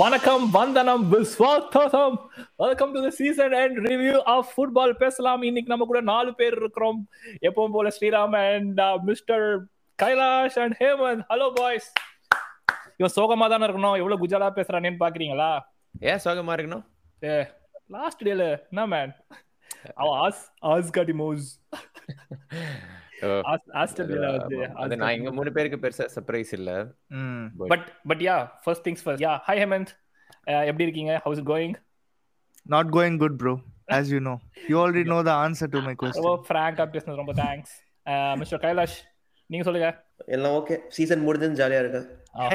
வணக்கம் வந்தனம் விஸ்வாத்தம் welcome to the season and review of football பேசலாம். இன்னைக்கு நம்ம கூட நாலு பேர் இருக்கிறோம். எப்பவும் போல Sriram and mister Kailash and Hemant. Hello boys இவன் சோகமா தானே இருக்கணும்? எவ்வளவு குஜாலா பேசுறானேன்னு பாக்குறீங்களா? ஏன் சோகமா இருக்கணும்? ஏ லாஸ்ட் டேல என்ன மேன் அவன் ஆஸ் ஆஸ் காட்டி மோஸ் ஓ, ஆஸ் ஆஸ்டர் டேல வந்து ஆமா. அது நான் மூணு பேருக்கு பெருசா சர்ப்ரைஸ் இல்ல. But- but but ya first things first ya hi Hemant எப்படி இருக்கீங்க? How's going Not going good, bro. As you know, you already know the answer to my question. ரொம்ப ஃப்ராங்கா பேசுனது ரொம்ப தேங்க்ஸ் மிஸ்டர் கைலாஷ் நீங்க சொல்லுங்க. எல்லாம் ஓகே சீசன் முடிஞ்சுன்னு ஜாலியா ஆ,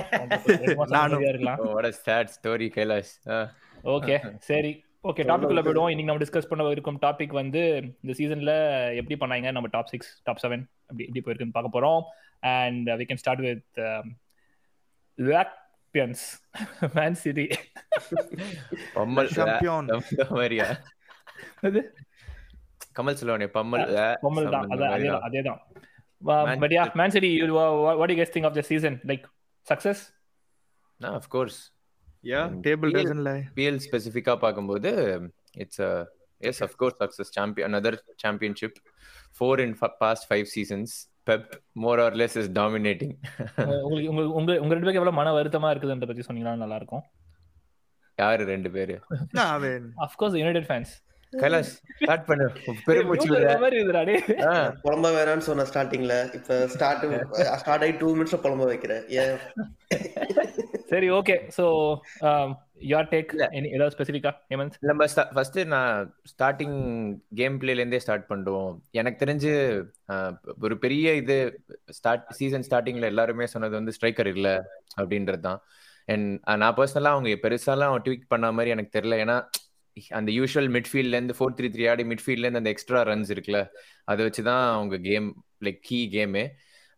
மாசம் நானும். Oh, what a sad story Kailash ah, okay சரி. ஓகே டாபிக் உள்ள போயிடுவோம். இன்னைக்கு நம்ம டிஸ்கஸ் பண்ண இருக்கும் டாபிக் வந்து இந்த சீசன்ல எப்படி பண்ணாங்க? நம்ம டாப் சிக்ஸ் டாப் செவன் அப்படி எப்படி போயிருக்குன்னு பார்க்க போறோம். And we can start with லாக்பியன்ஸ் man city அது கமல் சொல்லுவானே பம்மல் பொம்மல் தான். மாதிரி அதேதான் தான். But ya man city what you guess think of the season like success of course. Yeah, table Feel- doesn't lie. PL ஸ்பெசிஃபிக்கா பார்க்கும்போது it's yes of course success champion another championship. Four in fa- past five seasons. Pep more or less is dominating. உங்களுக்கு உங்க உங்க உங்க ரெண்டு பேருக்கு எவ்வளவு மன வருத்தமா இருக்குதுன்ற பத்தி சொன்னீங்கன்னா நல்லா இருக்கும் யாரு ரெண்டு பேரு? Of course United fans Kailash start பண்ணு. பெருமூச்சு விடுற மாதிரி இருக்குடா டேய்? புலம்ப வேணாம்னு சொன்ன ஸ்டார்டிங்ல இப்ப ஸ்டார்ட் ஸ்டார்ட் ஆகி டூ மினிட்ஸ்ல புலம்ப வைக்கிறேன். ஏன்? சரி ஓகே சோ யுவர் டேக் ஏதாவது ஸ்பெசிஃபிக்கா ஹேமந்த் நம்ம ஃபர்ஸ்ட் நான் ஸ்டார்டிங் கேம் பிளேல இருந்தே ஸ்டார்ட் பண்ணுவோம். எனக்கு தெரிஞ்சு ஒரு பெரிய இது ஸ்டார்ட் சீசன் ஸ்டார்டிங்ல எல்லாருமே சொன்னது வந்து ஸ்ட்ரைக்கர் இல்ல அப்படின்றது தான் அண்ட் நான் பர்சனலா அவங்க பெருசாலாம் ட்வீக் பண்ண மாதிரி எனக்கு தெரியல. ஏன்னா அந்த யூஷுவல் மிட்ஃபீல்ட்ல இருந்து ஃபோர் த்ரீ த்ரீ ஆடி மிட்ஃபீல்ட்ல இருந்து அந்த எக்ஸ்ட்ரா ரன்ஸ் இருக்குல்ல அதை வச்சு தான் அவங்க game like key game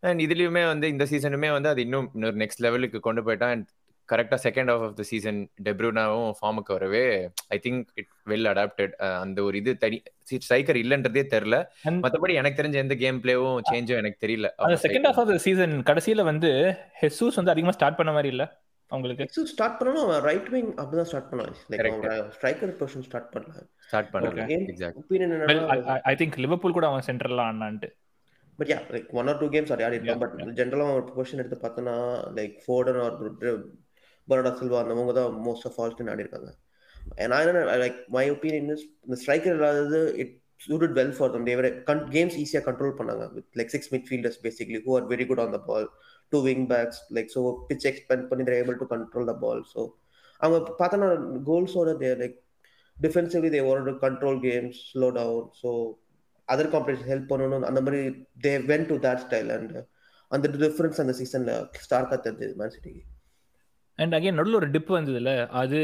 and இதுலயுமே வந்து இந்த சீசனுமே வந்து அது இன்னும் இன்னொரு நெக்ஸ்ட் லெவலுக்கு கொண்டு போயிட்டான். அண்ட் கரெக்டா second half of the season டெப்ரூனாவும் ஃபார்முக்கு வரவே I think it well adapted அந்த ஒரு இது தனி ஸ்ட்ரைக்கர் இல்லன்றதே தெரியல. And- மத்தபடி எனக்கு தெரிஞ்ச எந்த கேம் பிளேவும் சேஞ்சும் எனக்கு தெரியல. அந்த second half of the season கடைசியில வந்து ஹெசூஸ் வந்து அதிகமா ஸ்டார்ட் பண்ண மாதிரி இல்ல உங்களுக்கு நெக்ஸ்ட் ஸ்டார்ட் பண்ணனும் அவன் ரைட் விங் அப்படிதான் ஸ்டார்ட் பண்ணான் லைக் ஸ்ட்ரைக்கர் பொசிஷன் ஸ்டார்ட் பண்ணல. ஸ்டார்ட் பண்ணல. Okay. Exact I think Liverpool கூட அவன் சென்டர்ல ஆனான்ட்டு. But ya like one or two games ஆடி ஆடி பட் ஜென்ரலா அவன் பொசிஷன் எடுத்து பார்த்தோன்னா like Foden or Bernardo Silva அந்தவங்க தான் மோஸ்ட் ஆஃப் ஆல்ஸ்டன் ஆடி இருக்காங்க நான் என்ன லைக் மை ஒப்பீனியன் இஸ் இந்த ஸ்ட்ரைக்கர் இல்லாதது it suited well for them. They games ஈஸியாக கண்ட்ரோல் பண்ணாங்க. With like six midfielders basically who are very good on the ball two wing backs like so pitch expand பண்ணி they're able to control the ball so அவங்க பார்த்தோன்னா கோல்ஸோட there like defensively they want control games slow down so other competition help பண்ணணும். அந்த மாதிரி they went to that style and அந்த difference அந்த சீசனில் ஸ்டார்க்காக தெரிஞ்சது மேன் சிட்டிக்கு அண்ட் அகைன் நடுவில் ஒரு டிப் வந்ததுல அது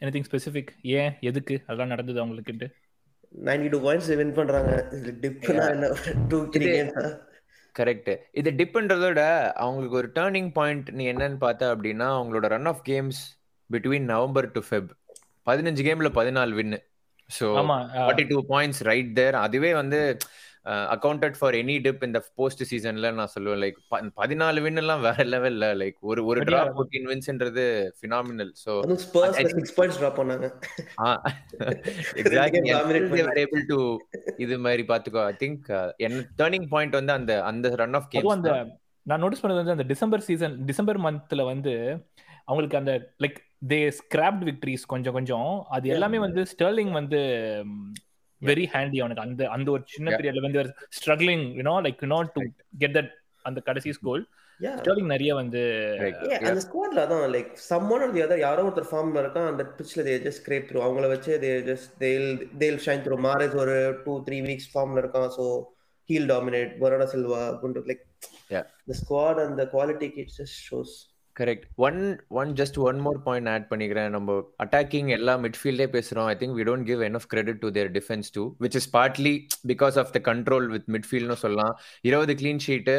எனிதிங் ஸ்பெசிஃபிக் ஏன்? எதுக்கு? அதெல்லாம் நடந்தது அவங்களுக்குட்டு? நைன்டி டூ பாயிண்ட்ஸ் வின் பண்றாங்க. டிப்னா என்ன? டூ த்ரீ கரெக்ட் இது டிப்ன்றத விட அவங்களுக்கு ஒரு டேர்னிங் பாயிண்ட் நீ என்னன்னு பார்த்த அப்படின்னா அவங்களோட run of games between November to Feb பதினஞ்சு கேம்ல பதினாலு win so forty two points right there அதுவே வந்து அக்கௌண்டட் ஃபார் எனி டிப் இந்த போஸ்ட் சீசன்ல நான் சொல்லுவேன் லைக் பதினாலு வின் எல்லாம் வேற லெவல்ல லைக் ஒரு ஒரு draw. Fourteen வின்ஸ்ன்றது phenomenal think- six points drop பண்ணாங்க எக்ஸாக்ட்லி. ஏபிள் டு இது மாதிரி பாத்துக்கோ ஐ திங்க் என்ன டேர்னிங் பாயிண்ட் வந்து அந்த அந்த ரன் ஆஃப் அதுவும் அந்த நான் நோட்டீஸ் பண்ணது வந்து அந்த டிசம்பர் சீசன் டிசம்பர் மந்த்ல வந்து அவங்களுக்கு அந்த லைக் தே ஸ்கிராப்ட் விக்டரிஸ் கொஞ்சம் கொஞ்சம் அது. எல்லாமே வந்து ஸ்டெர்லிங் வந்து வெரி ஹேண்டி அவனுக்கு. அந்த அந்த ஒரு சின்ன. பீரியட்ல வந்து struggling you know like you know to get that அந்த கடைசி கோல் யா ஸ்டெர்லிங் நிறைய வந்து அந்த ஸ்குவாட்ல அதான் like someone or the other யாரோ ஒருத்தர் ஃபார்ம்ல இருக்கான் அந்த பிட்ச்ல தே ஜஸ்ட் ஸ்கிரேப் த்ரூ அவங்கள வச்சு தே ஜஸ்ட் தேல் தேல் ஷைன் த்ரூ மாரேஜ் ஒரு டூ த்ரீ வீக்ஸ் ஃபார்ம்ல இருக்கான் so he'll dominate Bernardo Silva குண்டு like Yeah. the squad and the quality it just shows. Correct one one just one more point add பண்ணிக்கிறேன். நம்ம அட்டாக்கிங் எல்லா மிட்ஃபீல்டே பேசுறோம். I think we don't give enough credit to their defence too which is partly because of the control with மிட்ஃபீல்ட்னு சொல்லலாம். இருபது clean sheet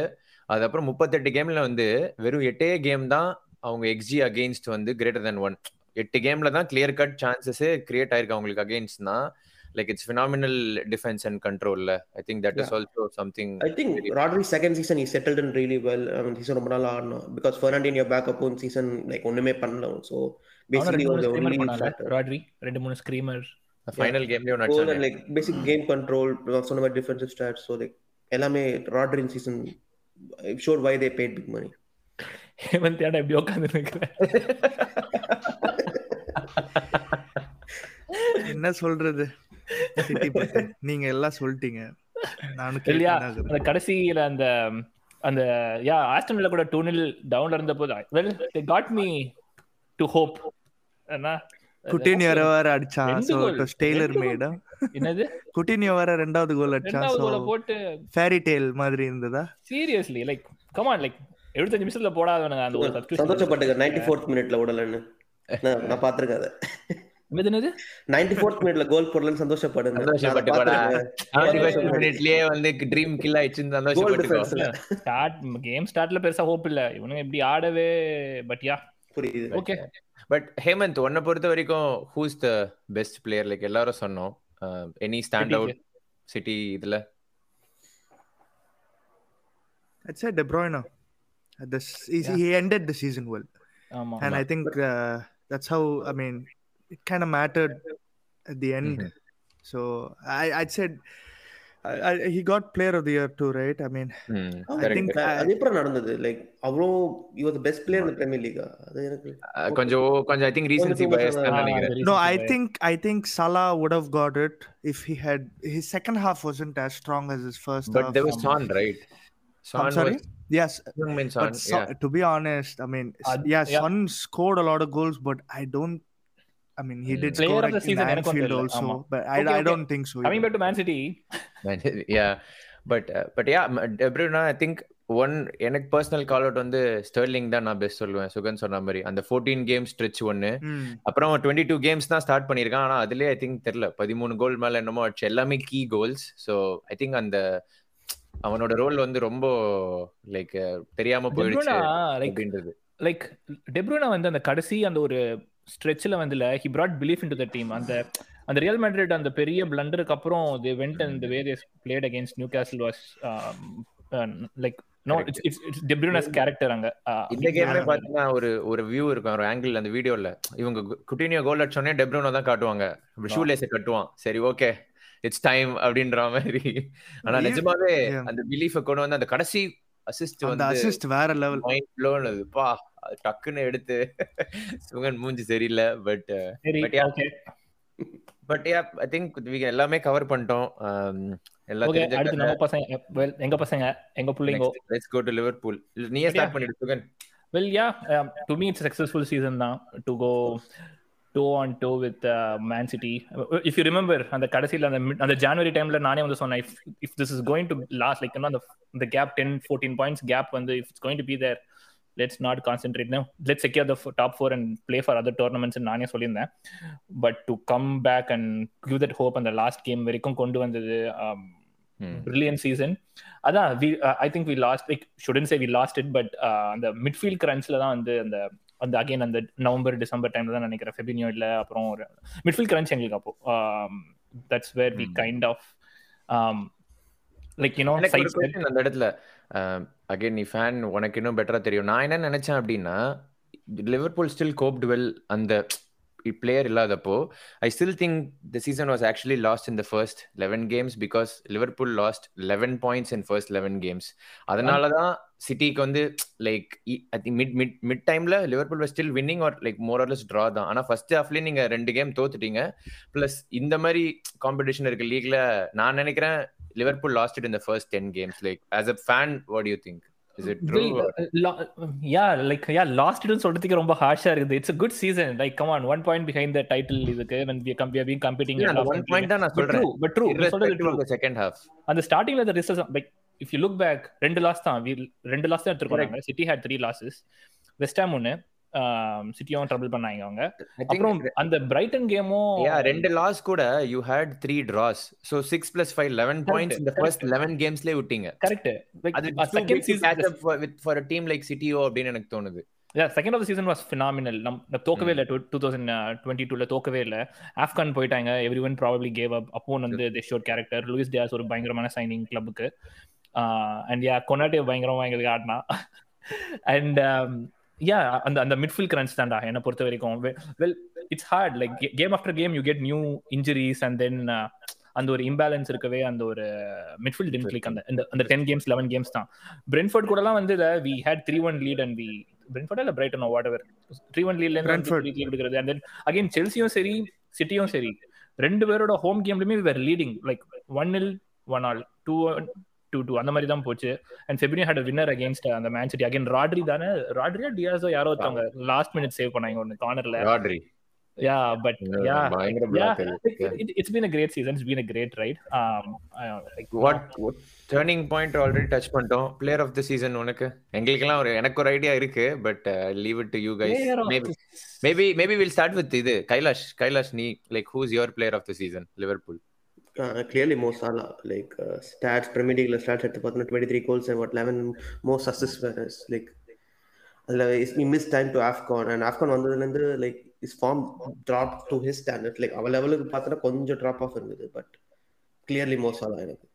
அதுக்கப்புறம் முப்பத்தெட்டு கேம்ல வந்து வெறும் எட்டே கேம் தான் அவங்க எக்ஸி அகெயின்ஸ்ட் வந்து கிரேட்டர் தென் ஒன் எட்டு கேம்ல தான் கிளியர் கட் சான்சஸே கிரியேட் ஆயிருக்கு அவங்களுக்கு அகெயின்ஸ்ட் தான் like it's phenomenal defence and கண்ட்ரோல்ல I think that is also something I think Rodri second season he settled in really well. I mean, season ரொம்ப நாள் ஆடணும் because Fernandinho backup on season like ஒண்ணுமே பண்ணல. So basically மூணு the screamer only பண்ணால factor. Rodri ரெண்டு மூணு screamer final and நடிச்சாங்க like basic game control, நான் சொன்ன மாதிரி defensive stats. So like எல்லாமே Rodri in season showed why they paid big money. Hemant ஏடா இப்படி உட்காந்து நிக்கிறேன் என்ன சொல்றது சிட்டி நீங்க எல்லாம் சொல்லிட்டீங்க. நானும் இல்லையா? அந்த கடைசியில அந்த அந்த யா ஆஸ்டன்ல கூட டூ நில் டவுன்ல இருந்த போது well they got me to hope என்ன குட்டினியோ வேற அடிச்சான் சோ டெய்லர் ரெண்டு மேட் என்னது? குட்டினியோ வேற ரெண்டாவது கோல் அடிச்சான் ரெண்டாவது சோ கோல போட்டு ஃபேரி டேல் மாதிரி இருந்ததா? சீரியஸ்லி லைக் கமான் லைக் எழுபத்தஞ்சு நிமிஷத்துல போடாதவனுங்க அந்த ஒரு. சந்தோஷப்பட்டுக்க. 94th மினிட்ல விடலன்னு நான் பாத்திருக்கேன் அதை. என்னது 94th மினிட்ல கோல் போடலன்னு சந்தோஷப்படுங்க. சந்தோஷப்பட்டு வந்து ட்ரீம் கில் ஆயிடுச்சுன்னு ஸ்டார்ட் கேம் ஸ்டார்ட்ல பெருசா ஹோப் இல்ல. இவனுங்க எப்படி ஆடவே பட் யா புரியுது. ஓகே பட் ஹேமந்த் உன்னை பொறுத்த வரைக்கும் who's the best player like எல்லாரும் சொன்னோம். எனி ஸ்டாண்ட் அவுட் சிட்டி இதுல? I'd say De Bruyne. This he, he ended the season well, ஆமா and I think uh, that's how. I mean, it kind of mattered at the end. Mhm. So I I'd said I, I, he got Player of the Year too, right? I mean, I think I, அது எப்படி நடந்தது like அவ்வளோ you was best player in premier league அது எனக்கு கொஞ்சம் கொஞ்சம் I think recency கொஞ்சம் பயஸ் கொஞ்சம் நினைக்கிறேன் no, I think I think Salah would have got it if he had his second half wasn't as strong as his first but half. there was Son right Son I'm sorry. was Yes, Heung-min Son but Son, yeah to be honest, I mean, s- Uh, yeah, yeah. Son scored a lot of goals, but I don't. I mean, he did Player score of the in season எனக்கும் Anfield தெரியல. also, ஆமா. but I, Okay, I okay. don't think so. Coming either. Back to man city yeah but uh, but yeah De Bruyne I think one எனக்கு personal call out வந்து Sterling தான் நான் best சொல்லுவேன் சுகன் சொன்ன மாதிரி அந்த ஃபோர்டீன் கேம் ஸ்ட்ரெச் ஒன்னு. அப்புறம் டுவெண்ட்டி டூ கேம்ஸ் தான் ஸ்டார்ட் பண்ணியிருக்கான் ஆனா அதுலயே ஐ திங்க் தெரியல பதிமூணு கோல் மேல என்னமோ ஆச்சு எல்லாமே key goals so I think அந்த அவனோட ரோல் வந்து ரொம்ப லைக் தெரியாம போயிடுச்சு அப்படின்றது லைக் டெப்ரூனா வந்து அந்த கடைசி அந்த ஒரு ஸ்ட்ரெச்சில் வந்துல he brought belief in to the team அந்த அந்த ரியல் மேட்ரிட் அந்த பெரிய பிளண்டருக்கு அப்புறம் they went and way they played against Newcastle was like no it's it's it's டெப்ரூனாஸ் character அங்க. Uh, இந்த கேம்ல பாத்தீங்கன்னா ஒரு ஒரு வியூ இருக்கும் ஒரு ஆங்கிள் அந்த வீடியோல இவங்க குட்டினியோ கோல் அடிச்சோடனே டெப்ரோனோ தான் காட்டுவாங்க. ஷூ லேஸை கட்டுவான். சரி ஓகே இட்ஸ் டைம் அப்படின்ற மாதிரி. ஆனா. நிஜமாவே. அந்த பிலீஃப் கொண்டு வந்து அந்த கடைசி அசிஸ்ட் வந்து assist வேற லெவல் மைண்ட் ப்ளோனது பா டக்குன்னு எடுத்து சுகன் மூஞ்சி சரியில்லை but but ya I think எல்லாமே கவர் பண்ணிட்டோம் Um, ஓகே அடுத்து நம்ம பசங்க well, எங்க பசங்க எங்க பிள்ளைங்கோ லெட்ஸ் கோ டு லிவர்பூல் நீயே ஸ்டார்ட் பண்ணிடு Sugan Well, yeah, um, to me, it's a successful season now to go toe on toe with uh, Man City. Uh, If you remember, அந்த கடைசியில் அந்த அந்த ஜான்வரி டைம்ல நானே வந்து சொன்னேன் if if this is going to last like you know the the gap 10 14 points gap வந்து if it's going to be there let's not concentrate now let's secure the f- top four and play for other tournaments ன்னு நானே சொல்லியிருந்தேன் but to come back and give that hope அந்த last game வரைக்கும் கொண்டு வந்தது um, brilliant season அதான் we uh, i think we lost like shouldn't say we lost it but uh, அந்த midfield கிரன்ச்ல தான் வந்து அந்த அந்த அகைன் அந்த நவம்பர் டிசம்பர் டைம்ல தான் நினைக்கிறேன் ஃபெபினியோ இல்ல அப்புறம் ஒரு மிட்ஃபீல்ட் கிரன்ச் எங்களுக்கு அப்போ that's where we Hmm. Kind of like you know அந்த இடத்துல அகைன் நீ ஃபேன் உனக்கு இன்னும் பெட்டரா தெரியும். நான் என்ன நினைச்சேன் அப்படின்னா லிவர்பூல் ஸ்டில் கோப்ட் வெல் அந்த பிளேயர் இல்லாதப்போ I still think the season was actually lost in the first eleven games because Liverpool lost eleven points in first eleven games அதனால தான் சிட்டிக்கு வந்து லைக் மிட் மிட் மிட் டைம்ல Liverpool was still winning or like more or less draw தான். ஆனா first ஹாஃப்லயே நீங்க ரெண்டு game தோத்துட்டீங்க. Plus இந்த மாதிரி காம்படிஷன் இருக்க லீக்ல நான் நினைக்கிறேன் Liverpool lost it in the first ten games like as a fan what you think is it true yeah like yeah lost சொல்றதுக்கு ரொம்ப ஹார்ஷா இருக்குது. It's a good season like come on one point behind the title இதுக்கு when we come we have been competing அந்த one point தான் நான் சொல்றேன். But true சொல்றது true. the second half. அந்த ஸ்டார்டிங்ல அந்த results like if you look back ரெண்டு லாஸ் தான். We- ரெண்டு லாஸ் தான் எடுத்துருக்காங்க City had three losses West Ham ஒன்னு சிட்டியும் ட்ரபிள் பண்ணாங்க அவங்க. அப்புறம் அந்த பிரைட்டன் கேமும் yeah ரெண்டு லாஸ் கூட you had three draws so six plus five eleven points இந்த ஃபர்ஸ்ட் லெவன் கேம்ஸ்லயே விட்டீங்க. கரெக்ட் அது second season with for a team like சிட்டியோ அப்படின்னு எனக்கு தோணுது. Second half season was phenomenal நம் தோக்கவே இல்லை. டூ தௌசண்ட் டுவெண்ட்டி டூல தோக்கவே இல்லை. ஆப்கான் போயிட்டாங்க. Every one probably gave up அப்போ வந்து the shore character Luis Diaz ஒரு பயங்கரமான சைனிங் கிளப்புக்கு அண்ட் யா கொண்டாட்டே பயங்கரமா எங்களுக்கு ஆடினா. அண்ட் யா அந்த அந்த மிட்ஃபீல்ட் கிரன்ஸ் தான்டா என்னை பொறுத்த வரைக்கும் well it's hard like game after game you get new injuries and then அந்த ஒரு இம்பேலன்ஸ் இருக்கவே அந்த ஒரு மிட்ஃபீல்ட் டென் கிளிக் அந்த அந்த டென் கேம்ஸ் லெவன் கேம்ஸ் தான். பிரென்ஃபோர்ட் கூடலாம் வந்து we had three one lead and we Brentford இல்ல Brighton whatever three one லீட்ல இருந்து எடுக்கிறது அண்ட் தென் அகைன் செல்சியும் சரி சிட்டியும் சரி. ரெண்டு பேரோட home கேம்லயுமே were leading like one nil one all two two two அந்த மாதிரி தான் போச்சு and Fabinho had winner against அந்த மேன் சிட்டி அகைன் ராட்ரி தானே ராட்ரியா டியாஸோ யாரோ ஒருத்தவங்க லாஸ்ட் மினிட் சேவ் பண்ணாங்க ஒன்னு கார்னர்ல Rodri yeah but yeah yeah it, it's been a great season it's been a great ride. Um uh, like, what, what turning point already touch பண்ணிட்டோம். Player of the season உனக்கு. எங்களுக்கெல்லாம் ஒரு எனக்கு ஒரு idea இருக்கு but leave it to you guys maybe maybe maybe will start with இது. கைலாஷ் கைலாஷ் நீ like who's your player of the season Liverpool clearly Mo Salah like stats Premier லீக்ல stats எடுத்து பார்த்தோன்னா twenty three goals and what eleven most assist like அதில் miss time to AFCON and AFCON வந்ததுலேருந்து like is form drop to his standard like அவள் லெவலுக்கு பார்த்தோன்னா கொஞ்சம் drop off இருந்தது but clearly Mo Salah எனக்கு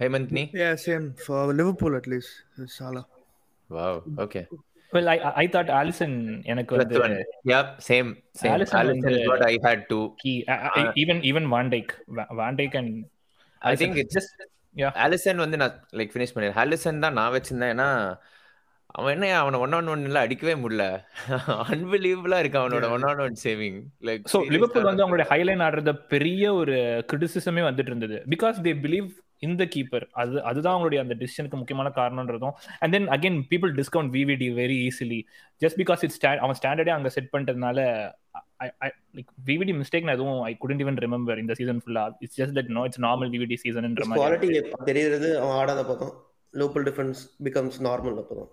ஹேமந்த் நீ Yeah, same for Liverpool at least. Salah. Wow, okay. Well i i thought allison எனக்கு வந்து. Yep, same. Same. Alisson Alisson is what I had too. key uh, uh, even even van dijk Va- van dijk and I think it's just yeah Alisson வந்து நான் like finish பண்ணேன் Allison தான் நான் வச்சிருந்தேன் ஏன்னா அவன் என்ன அவனை ஒன் ஆன் ஒன் எல்லாம் அடிக்கவே முடியல அன்பிலீவபிளா இருக்கு அவனோட one on one saving like so Liverpool வந்து அவங்களுடைய ஹைலைன் ஆடுறத பெரிய ஒரு கிரிட்டிசிசமே வந்துட்டு இருந்தது பிகாஸ் தே பிலீவ் இந்த கீப்பர் அது அதுதான் அவங்களுடைய அந்த டிசிஷனுக்கு முக்கியமான காரணம்ன்றதும். And then again people discount VVD very easily just because it's அவன் ஸ்டாண்டர்டே அங்கே செட் பண்ணிட்டதுனால லைக் விவிடி மிஸ்டேக் நான் எதுவும் ஐ குடன்ட் ஈவன் ரிமெம்பர் இந்த சீசன் ஃபுல்லா it's just that no it's normal VVD சீசன்ன்ற மாதிரி. குவாலிட்டி தெரியறது அவன் ஆடாத பக்கம். லோக்கல் டிஃபரன்ஸ் பிகம்ஸ் நார்மல் அப்பதான்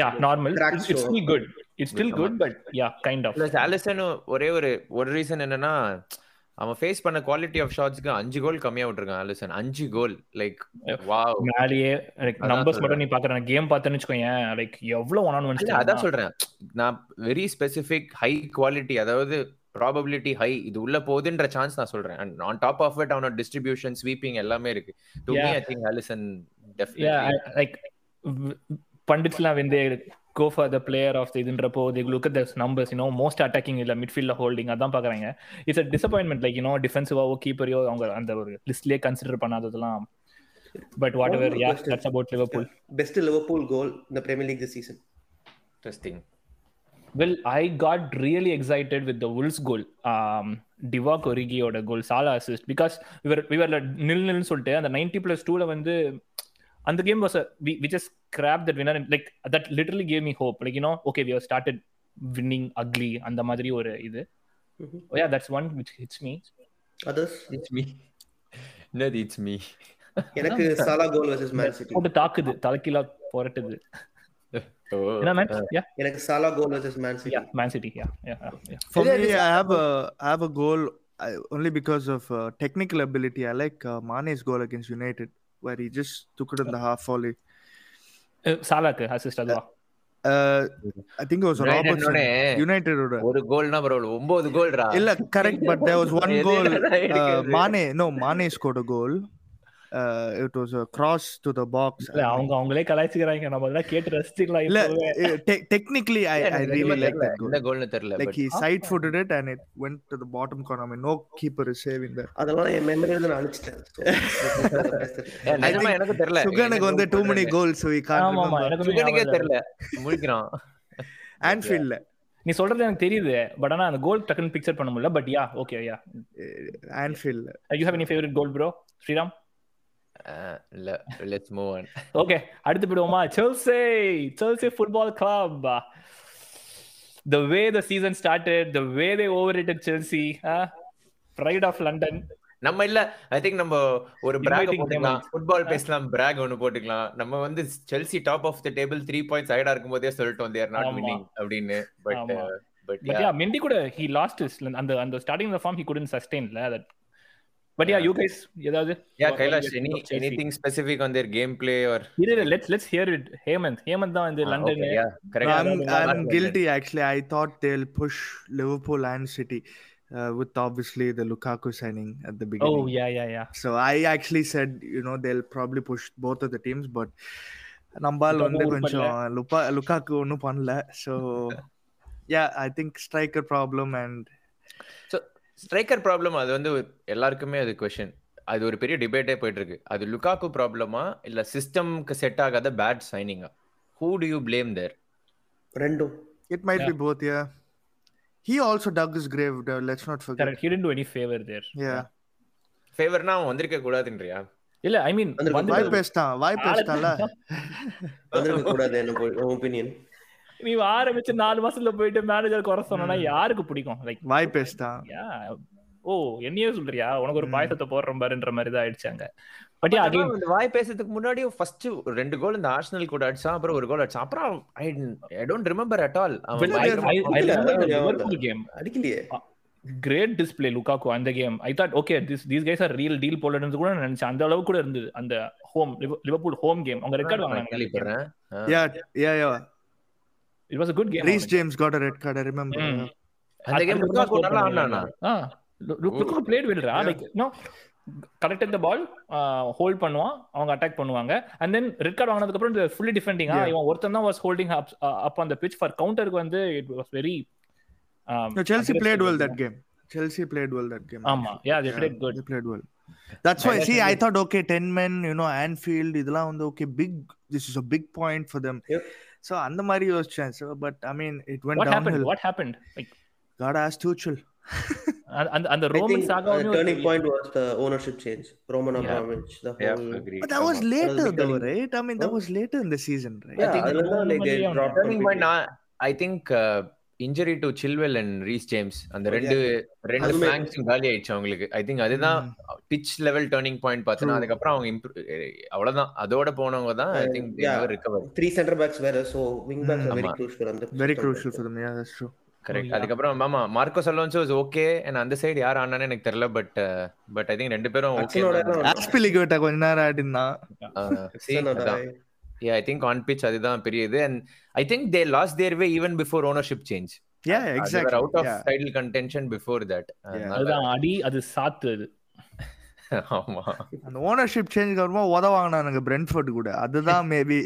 yeah normal it's. Still good it's still good but yeah kind of plus Alisson ஒரே ஒரு ஒரு ரீசன் என்னன்னா அவன் ஃபேஸ் பண்ண குவாலிட்டி ஆஃப் ஷாட்ஸ்க்கு அஞ்சு கோல் கம்மியா விட்டுருக்கான் ஆலிசன் அஞ்சு கோல் லைக் வாவ் மேலேயே லைக் நம்பர்ஸ் மட்டும். நீ பாக்குற கேம் பார்த்தேன்னு வச்சுக்கோயேன் லைக் எவ்வளவு ஒன் ஆன் ஒன் அதான் சொல்றேன். நான் வெரி ஸ்பெசிபிக் ஹை குவாலிட்டி அதாவது ப்ராபபிலிட்டி ஹை இது உள்ள போகுதுன்ற சான்ஸ் நான் சொல்றேன். And on top of it அவனோட டிஸ்ட்ரிபியூஷன் ஸ்வீப்பிங் எல்லாமே இருக்கு. To me. I think yeah definitely w- பண்டிட்ஸ்லாம் when for the player of the இதுன்றப்போ they look at the numbers you know most attacking இல்ல midfield holding அதான் பாக்குறாங்க. It's a disappointment like you know டிஃபென்சிவாவோ கீப்பரையோ அவங்க அந்த ஒரு லிஸ்ட்லயே consider பண்ணாததெல்லாம். But whatever yeah. That's about Liverpool best Liverpool goal இந்த Premier League this season interesting well I got really excited with the Wolves goal டிவா கொரிகியோட கோல் சாலா அசிஸ்ட் பிகாஸ் இவர் இவர் நில் நில்னு சொல்லிட்டு அந்த நைன்டி பிளஸ் டூல வந்து அந்த game was we just grab that winner like that literally game me hope like you know okay we started winning ugly அந்த மாதிரி ஒரு இது. Yeah that's one which hits me others it's me என்னது it's me எனக்கு Salah goal versus Man City போட்டு தாக்குது தலைக்கீழா புரட்டுது. யா எனக்கு Salah goal versus Man City Man City yeah yeah For Yeah, me, this- I have a I have a goal I, only because of uh, technical ability. I like uh, Mane's goal against United, where he just took it in the half volley. சாலாக்கு assist அதுவா Uh, I think it was an United opportunity. ஓட United ஓட ஒரு கோல்னா பரவாயில்ல ஒன்பது கோல்ரா இல்ல correct but there was one எது goal என்னடா uh, எடுக்கிறது? Mane no Mane scored a goal uh, it was a cross to the box இல்ல அவங்க அவங்களே கலாய்ச்சிக்கிறாங்க. நம்ம அதெல்லாம் கேட்டு ரசிச்சுக்கலாம் இல்ல technically I, I really like that goal என்ன கோல்னு தெரியல he side footed it and it went to the bottom corner. I mean no keeper is saving that அதெல்லாம் என் மெமரியில நான் அழிச்சிட்டேன். நிஜமா எனக்கு தெரியல. சுகனுக்கு வந்து too many ஆமா ஆமா remember. எனக்குமே சுகனுக்கே. தெரியல. முழிக்கிறான் Anfieldல நீ சொல்றது எனக்கு தெரியுது பட் ஆனா அந்த கோல் டக்குன்னு பிக்சர் பண்ண முடியல but yeah okay yeah Anfield you have any favourite goal bro Sriram? இல்ல லெட்ஸ் மூவ் ஆன் ஓகே அடுத்து போயிடுவோமா Chelsea Chelsea football club the way the season started the way they overrated chelsea pride of london. நம்ம இல்ல I think நம்ம ஒரு பிராக் போட்டுக்கலாம். Football பேசலாம் பிராக் ஒன்னு போட்டுக்கலாம். நம்ம வந்து Chelsea top of the table three points ahead இருக்கும் போதே சொல்லிட்டோம் தேர் நாட். வின்னிங் அப்படின்னு. But. But but yeah. Mendy கூட he lost his அந்த அந்த starting the form he couldn't sustain ல that but yeah you guys ஏதாவது yeah Kailash any anything specific on their game play or இரு let's let's hear it Hemant Hemant தான் இந்த London yeah correct I'm, Yeah, I'm yeah. guilty actually. I thought they'll push Liverpool and City uh, with obviously the Lukaku signing at the beginning. Yeah yeah yeah So I actually said, you know, they'll probably push both of the teams, but நம்பால் Lukaku வந்து கொஞ்சம் லுப்பா Lukaku ஒன்றும் பண்ணல so yeah I think striker problem and so striker problem அது வந்து எல்லாருக்குமே அது கொஸ்டின் அது ஒரு பெரிய டிபேட்டே போயிட்டு இருக்கு அது லுகாக்கு ப்ராப்ளமா இல்ல சிஸ்டம்க்கு செட் ஆகாத bad சைனிங்கா who do you blame there ரெண்டும். It might Yeah. Be both yeah he also tuck is grave let's not forget correct he did do any favour there yeah ஃபேவர்னா அவன் வந்திருக்க கூடாதுன்றியா? இல்ல ஐ மீன் வாய் பேசிட்டான்? வாய் பேசிட்டான்ல? வந்திருக்க கூடாது என்ன ஒப்பீனியன் நீ ஆரம்பிச்சு நாலு மாசத்துல போயிட்டு மேனேஜர் குறை சொன்னா யாருக்கு பிடிக்கும்? லைக் வாய் யா ஓ என்னையே சொல்றியா? உனக்கு ஒரு பாயசத்தை போடுற பாருன்ற மாதிரி தான் ஆயிடுச்சாங்க பட் அகைன் இந்த வாய் பேசுறதுக்கு முன்னாடி ஃபர்ஸ்ட் ரெண்டு கோல் இந்த ஆர்சனல் கூட அடிச்சான் அப்புறம் ஒரு கோல் அடிச்சான் அப்புறம் I I don't remember at all game அடிக்கலையே. Great display Lukaku அந்த game I thought okay this these guys are real deal போலன்னு கூட நான் நினைச்சேன். அந்த அளவுக்கு கூட இருந்தது. அந்த ஹோம் லிவர்பூல் ஹோம் கேம் அவங்க ரெக்கார்ட் வாங்கினாங்க கேள்விப்படுறேன் yeah yeah yeah it was a good game Reece James got a red card i remember Mm. yeah. அந்த கேம் லுகாக்கு நல்லா ஆடினானா ஆ Lukaku played வெல்ரா like no correct the ball hold பண்ணுவான் அவங்க attack பண்ணுவாங்க அண்ட் தென் ரெட் கார்டு வாங்கினதுக்கு அப்புறம் fully டிஃபெண்டிங்கா Yeah. இவன் ஒருத்தன் தான் was holding up up on the pitch for கவுண்டருக்கு வந்து it was very no chelsea played well that game chelsea played well that game ஆமா yeah they played good they played well that's why see i thought okay 10 men you know anfield இதெல்லாம் வந்து okay big this is a big point for them Yep. So அந்த மாதிரி யோசிச்சேன் so but i mean it went what happened downhill what happened like god asked tuchel அந்த அந்த I Roman think the சாகாவுமே turning point was the ownership change. Roman Abramovich, the Yeah, whole. agree. but that was ஆமா. later That was though becoming- right i mean that Huh? was later in the season right Yeah, think அதுல தான் like they Roman dropped turning point completely. I think injury to Chilwell and Reece James அந்த Oh, ரெண்டு ரெண்டு ஃபிளாங்ஸும் காலி ஆயிடுச்சு அவங்களுக்கு. I think அதுதான் பிச் லெவல் டர்னிங் பாயிண்ட் பார்த்தனா True. அதுக்கப்புறம் அவங்க improve- அவ்வளவுதான். அதோட போனவங்க தான் I think. Recover Three center backs வேற, so wing backs are very ஆமா. crucial. அந்த crucial for them yeah that's true. Correct. அதுக்கப்புறம் ஆமா Marcos Alonso is okay and அந்த சைடு யார் ஆனானே எனக்கு தெரியல பட் பட் ஐ திங்க் ரெண்டு பேரும் ஓகே எல்லாம் ஆஸ்பிலிகேட்டா கொஞ்ச நேரம் ஆடினான் Hudson-ஓட ஐ திங்க் ஆன் பிச் அதுதான் பெரிய இது. And I think they lost their way even before ownership change yeah exactly. Out of. Title contention before that அதுதான் அடி அது சாத்து அது. ஆமா. அந்த ஓனர்ஷிப் சேஞ்சுக்கு அப்புறமா உத வாங்கினானுங்க பிரென்ஃபோர்ட் கூட. அதுதான் மேபி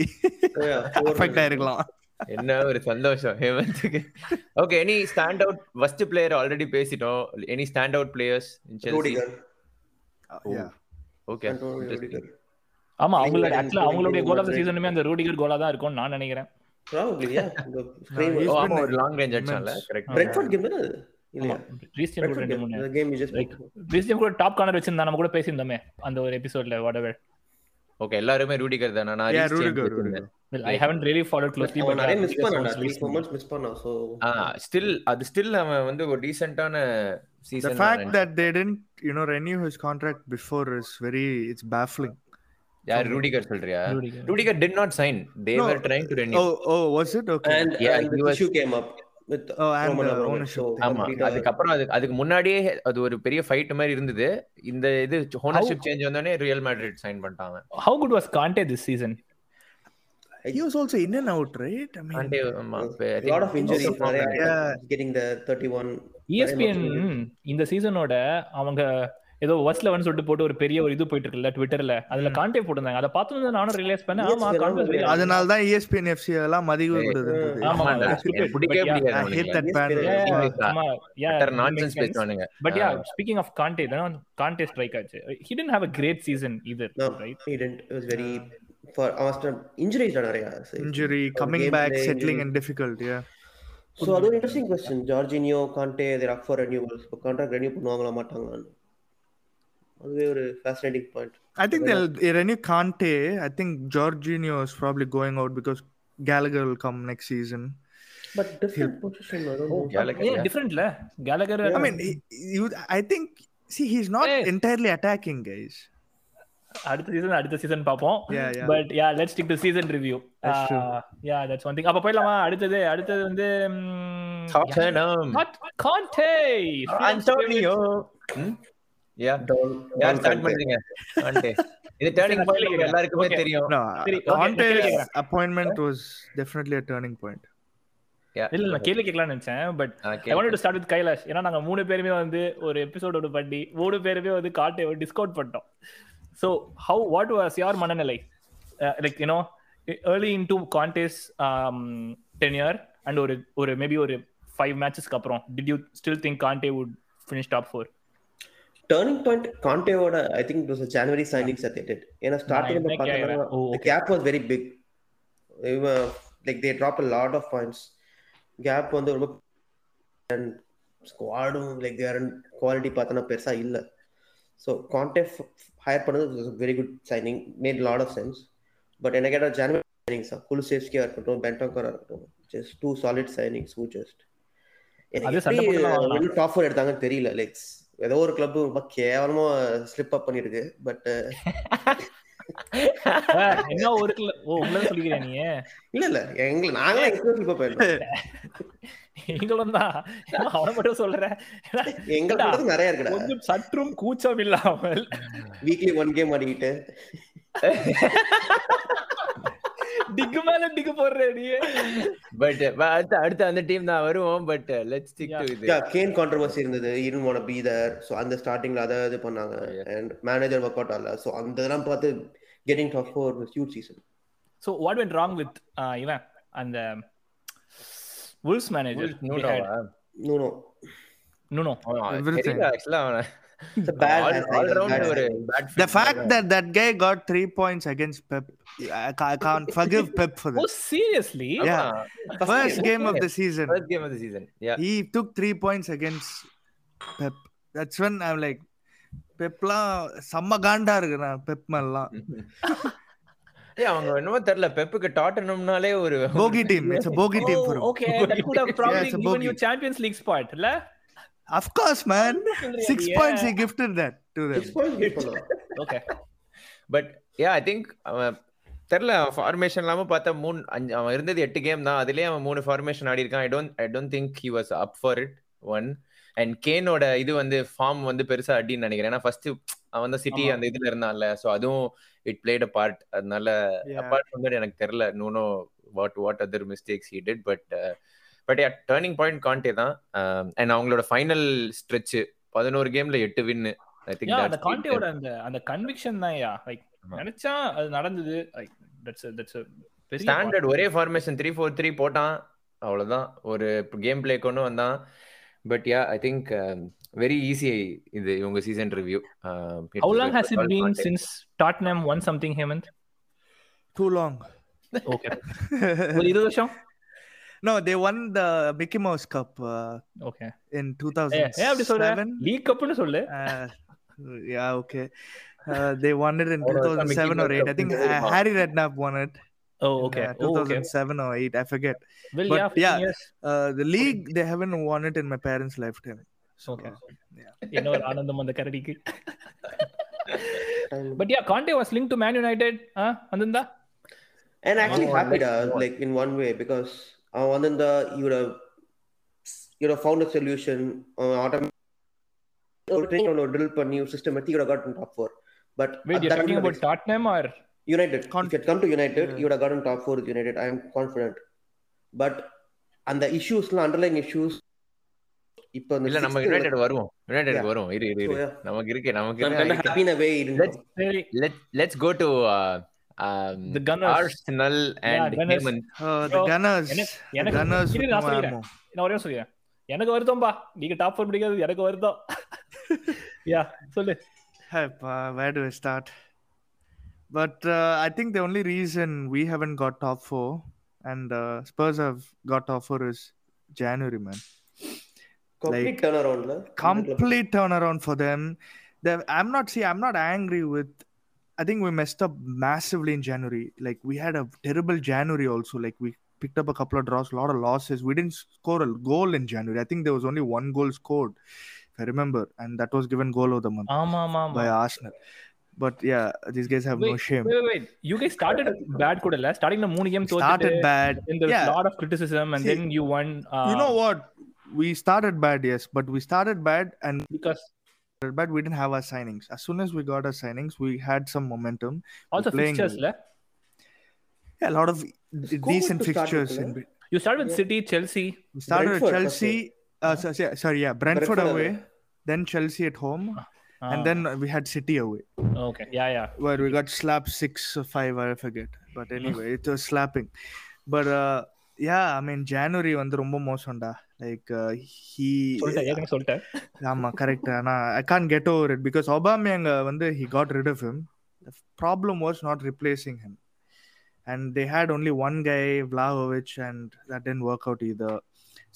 அஃபெக்ட் ஆயிருக்கலாம். என்ன ஒரு சந்தோஷம் ஹேமந்துக்கு okay any stand out first player already பேசிட்டோம் any stand out players in Chelsea okay. ஆமா அவங்களோட ஆக்சுவலா அவங்களுடைய கோல் ஆஃப். சீசனுமே அந்த ரூடிகர் கோலா தான் இருக்கும்னு நான் நினைக்கிறேன். The ஆமா ஒரு லாங் ரேஞ்ச் அடிச்சான்ல. கரெக்ட் தானே கூட The. ரீஸ்டியன் கூட டாப் கார்னர் வச்சிருந்தா நம்ம கூட பேசியிருந்தோமே அந்த ஒரு எபிசோட்ல whatever ஓகே எல்லாருமே ரூடிகர் தானா நான் haven't really followed closely அவன் but நிறைய least four me. months miss பண்ணான். So, ஆ ஸ்டில் அது ஸ்டில் அவன் வந்து ஒரு டீசென்ட்டான the season fact that they didn't you know renew his contract before is very it's baffling யார் ரூடிகர் சொல்றியா Rudiger. Rudiger did not sign they No. Were trying to renew oh oh was it okay and, Yeah, and he the was- issue came up with Oh, and Roman the Abramovich. ownership So, thing. ஆமா complete ஆ- அதுக்கப்புறம் அது அதுக்கு முன்னாடியே அது ஒரு பெரிய fight மாதிரி இருந்தது இந்த இது ஓனர்ஷிப் சேஞ்ச் வந்தோடனே ரியல் மேட்ரிட் சைன் பண்ணிட்டாங்க how good was Kante this season he was also in and out right i mean Kante, ஆமா, I A lot of injuries. Yeah. Getting the 31 ESPN இந்த சீசனோட அவங்க ஏதோ வர்ஸ் லெவன் சொல்லிட்டு போட்டு ஒரு பெரிய ஒரு இது போயிட்டு இருக்குல்ல ட்விட்டர்ல அதுல கான்டே போட்டிருந்தாங்க அதை பார்த்து நானும் ரியலைஸ் பண்ணேன் ஆமா very- அதனால தான் ESPN FC எல்லாம் மதிவு இருந்தது ஆமா, Yes, ban yeah, Yeah, English தான். Kante strike ஆச்சு. He didn't have a great season either, No, right? he didn't. It was very for அவன் injuries தான் நிறைய back play settling injuries. and difficult yeah So அது ஒரு interesting question Jorginho Kante they're up for renewals contract renew பண்ணுவாங்களா மாட்டாங்களான்னு Kante. I think Jorginho is probably going out because Gallagher will come next season. But different position I don't know Gallagher, Yeah, yeah. different ல. Gallagher, I mean, he, you, I think see he's not Hey. entirely attacking, guys. அடுத்த season அடுத்த season பாப்போம். Yeah, yeah. But yeah, let's stick to season review. That's true. Uh, yeah, that's one thing. அப்ப போயிடலாமா? அடுத்தது அடுத்தது வந்து ம், Tottenham. யா யார் ஸ்டார்ட். பண்றீங்க. இது டர்னிங் பாயிண்ட் எல்லாருக்குமே. தெரியும் a turning point. Yeah. இல்ல நான் கேள்வி கேட்கலாம்னு நினைச்சேன் but ah, I. Want to start with Kailash ஏன்னா நாங்க மூணு பேருமே வந்து ஒரு எபிசோட் ஒன்று பண்ணி மூணு பேருமே வந்து காட்டை டிஸ்கவுண்ட் பண்ணிட்டோம் ஸோ ஹவு வாட் வாஸ் யார் மனநிலை like you know early into contest ten and ஒரு ஒரு மேபி ஒரு ஃபைவ் மேட்சஸ்க்கு அப்புறம் did you still think Conte would finish top four turning point கான்டேவோட I think it was January signings at it ஏன்னா starting என்ன கேக்குறேன்? ஓ, the okay. gap was very big இவன் like they dropped a lot of points gap வந்து ரொம்ப and ஸ்குவாடும் like their quality பார்த்தோன்னா பெருசா இல்ல ஸோ கான்டெஃப் ஹையர் பண்ணது very good signing made lot of sense but என்ன கேட்டால் ஜனவரி சைனிங்ஸ் தான் குலுசேஸ்கியா இருக்கட்டும் பென்டோக்கரா இருக்கட்டும் just two solid signings who just. Top four எடுத்தாங்கன்னு தெரியல லைக் ஏதோ ஒரு கிளப் ரொம்ப கேவலமா ஸ்லிப் அப் பண்ணிருக்கு பட் என்ன ஒரு கில ஓ உங்களை சொல்லிக்கிறேன் நீ இல்ல இல்ல எங்களை நாங்களே எக்ஸ்பிரஸ் ஸ்லிப் அப் நீங்களும் தான். அவனை மட்டும் சொல்றேன் எங்க நிறைய இருக்குடா. கொஞ்சம் சற்றும் கூச்சம் இல்லாமல். வீக்லி ஒன் கேம் ஆடிக்கிட்டு. டிக்கு மேல டிக்கு போடுற நீ. பட் அடுத்து அடுத்து அந்த டீம் தான் வருவோம். பட் லெட்ஸ் ஸ்டிக் டு இது. யா கேன் கான்ட்ரவர்சி இருந்தது. He didn't wanna be there so அந்த ஸ்டார்டிங்ல அதை இது பண்ணாங்க. அண்ட் மேனேஜர் ஒர்க் அவுட் ஆகல ஸோ அந்த இதெல்லாம் பார்த்து getting top four huge season so what went wrong with இவன் அந்த Wolves manager நூனோவா no no no no Everything. தெரியல ஆக்சுவலா அவன It's a bad all, hand, all like a round bad ஒரு hand. bad The fit fact தான். that that guy got three points against Pep, I, ca- I can't forgive Pep for oh this. Seriously Yeah. ஆமா. First game of the season, First game of the season. Yeah. he took three points against Pep. That's when I'm like, பெப்லாம் செம்ம காண்டா Pep மேலாம் ஏய் அவங்க என்னமோ தெரியல பெப்புக்கு டாட்டனம்னாலே ஒரு bogey team it's bogey team for okay that could have probably it's a given you bogey. champions league spot இல்ல of course man. Six Yeah. points he gifted that to them. Six points give பண்ணலாம். Okay but yeah I think அவன் தெரியல formation இல்லாம பார்த்தா மூணு அஞ்சு அவன் இருந்தது எட்டு கேம் தான். அதுலயே அவன் மூணு ஃபார்மேஷன் ஆடி இருக்கான். I don't I don't think he was up for it one and கேனோட இது வந்து ஃபார்ம் வந்து பெருசா அடின்னு நினைக்கிறேன். ஏன்னா ஃபர்ஸ்ட் அவன் தான் சிட்டி. அந்த இதுல இருந்தான்ல. சோ அதுவும் இட் பிளேட் அ பார்ட் அதனால Yeah. அப்பார்ட் ஃப்ரம் தட் எனக்கு தெரியல. No what what other mistakes he did but but yeah turning point Conte தான். அண்ட் அவங்களோட ஃபைனல் ஸ்ட்ரெச் பதினோரு கேம்ல எட்டு வின் ஐ திங்க் அந்த கான்டேவோட அந்த அந்த கன்விக்ஷன் தான் யா லைக். நினைச்சா அது நடந்தது. லைக் தட்ஸ் தட்ஸ் பெரிய ஸ்டாண்டர்ட் ஒரே ஃபார்மேஷன் த்ரீ ஃபோர் த்ரீ போட்டான். அவ்வளவுதான். ஒரு கேம் பிளே கொண்டு வந்தான். But yeah I think very easy இது இவங்க season review How long has it been since Tottenham won something, Hemant? too long. Okay. ஒரு இருபது வருஷம்? no they won the mickey mouse cup uh, okay in ஏ அப்படி சொல்ற 2007 league கப்னு சொல்லு uh, yeah okay uh, they won it in Oh, no, it's not Mickey 2007 or Mouse 8 i Cup, think it's uh, Mouse. harry redknapp won it oh in, okay uh, oh okay 2007 or 8 i forget well But yeah yeah. yes uh, the league they haven't won it in my parents lifetime so Okay. yeah என்ன ஒரு ஆனந்தம் அந்த கரடிக்கு but yeah Conte was link to Man United ஆ வந்திருந்தா And actually Oh, happy, let's da, move on. like in one way, because uh. Uh, four. But Wait, at you're that talking moment, about Tottenham or United. Con- if you had come to United, Yeah. you would have gotten top four with United. I am confident. But and the issues, underlying issues. இப்போ அந்த இல்ல நம்ம United வருவோம் United. வருவோம் இரு இரு. நமக்கு இருக்கு நமக்கு let's go to The Gunners. Arsenal and Gunners. Hey man uh, the So, gunners எனக்கு- the எனக்கு- gunners இரு, with நான் no சொல்லிடுறேன். ammo. நான் ஒரே சொல்லிடுறேன் எனக்கு வருத்தம்பா நீங்க டாப் ஃபோர் பிடிக்காது எனக்கு வருத்தம் யா சொல்லு Hey, uh, where do I start? But uh, I think the only reason we haven't got top four and uh, Spurs have got top four is January, man. Complete Like, turnaround. la. Complete turnaround for them. they I'm not see. I'm not angry with. I think we messed up massively in January. Like we had a terrible January also. Like we picked up a couple of draws, a lot of losses. We didn't score a goal in January. I think there was only one goal scored, if I remember, and that was given goal of the month ஆமா ஆமா ஆமா by Arsenal. But yeah, these guys have no Wait, shame. wait, wait. You guys started bad கூட இல்ல ஸ்டார்டிங்ல மூணு game Started தோத்துட்டு bad. then there was Yeah. a lot of criticism and See, then you won uh, You know what? We started bad, yes, but we started bad, and because but we didn't have our signings. As soon as we got our signings, we had some momentum. Also fixtures, well. yeah, a lot of decent fixtures. With, in... You started with yeah. City, Chelsea. We started Brentford, Chelsea. Uh, uh-huh. sorry, yeah, Brentford, Brentford away, away, then Chelsea at home. Ah. ah. And then we had City away. Okay. Yeah, yeah. Where we got slapped six or five, I forget. But anyway, it was slapping. But uh, yeah, I mean January on the Rombo Mosonda. Like he சொல்லிட்டேன் ஏற்கனவே சொல்லிட்டேன் ஆமா correct ஆனா I can get over it because Aubameyang வந்து he got rid of him problem was not replacing him and they had only one guy Vlahovic and that didn't work out either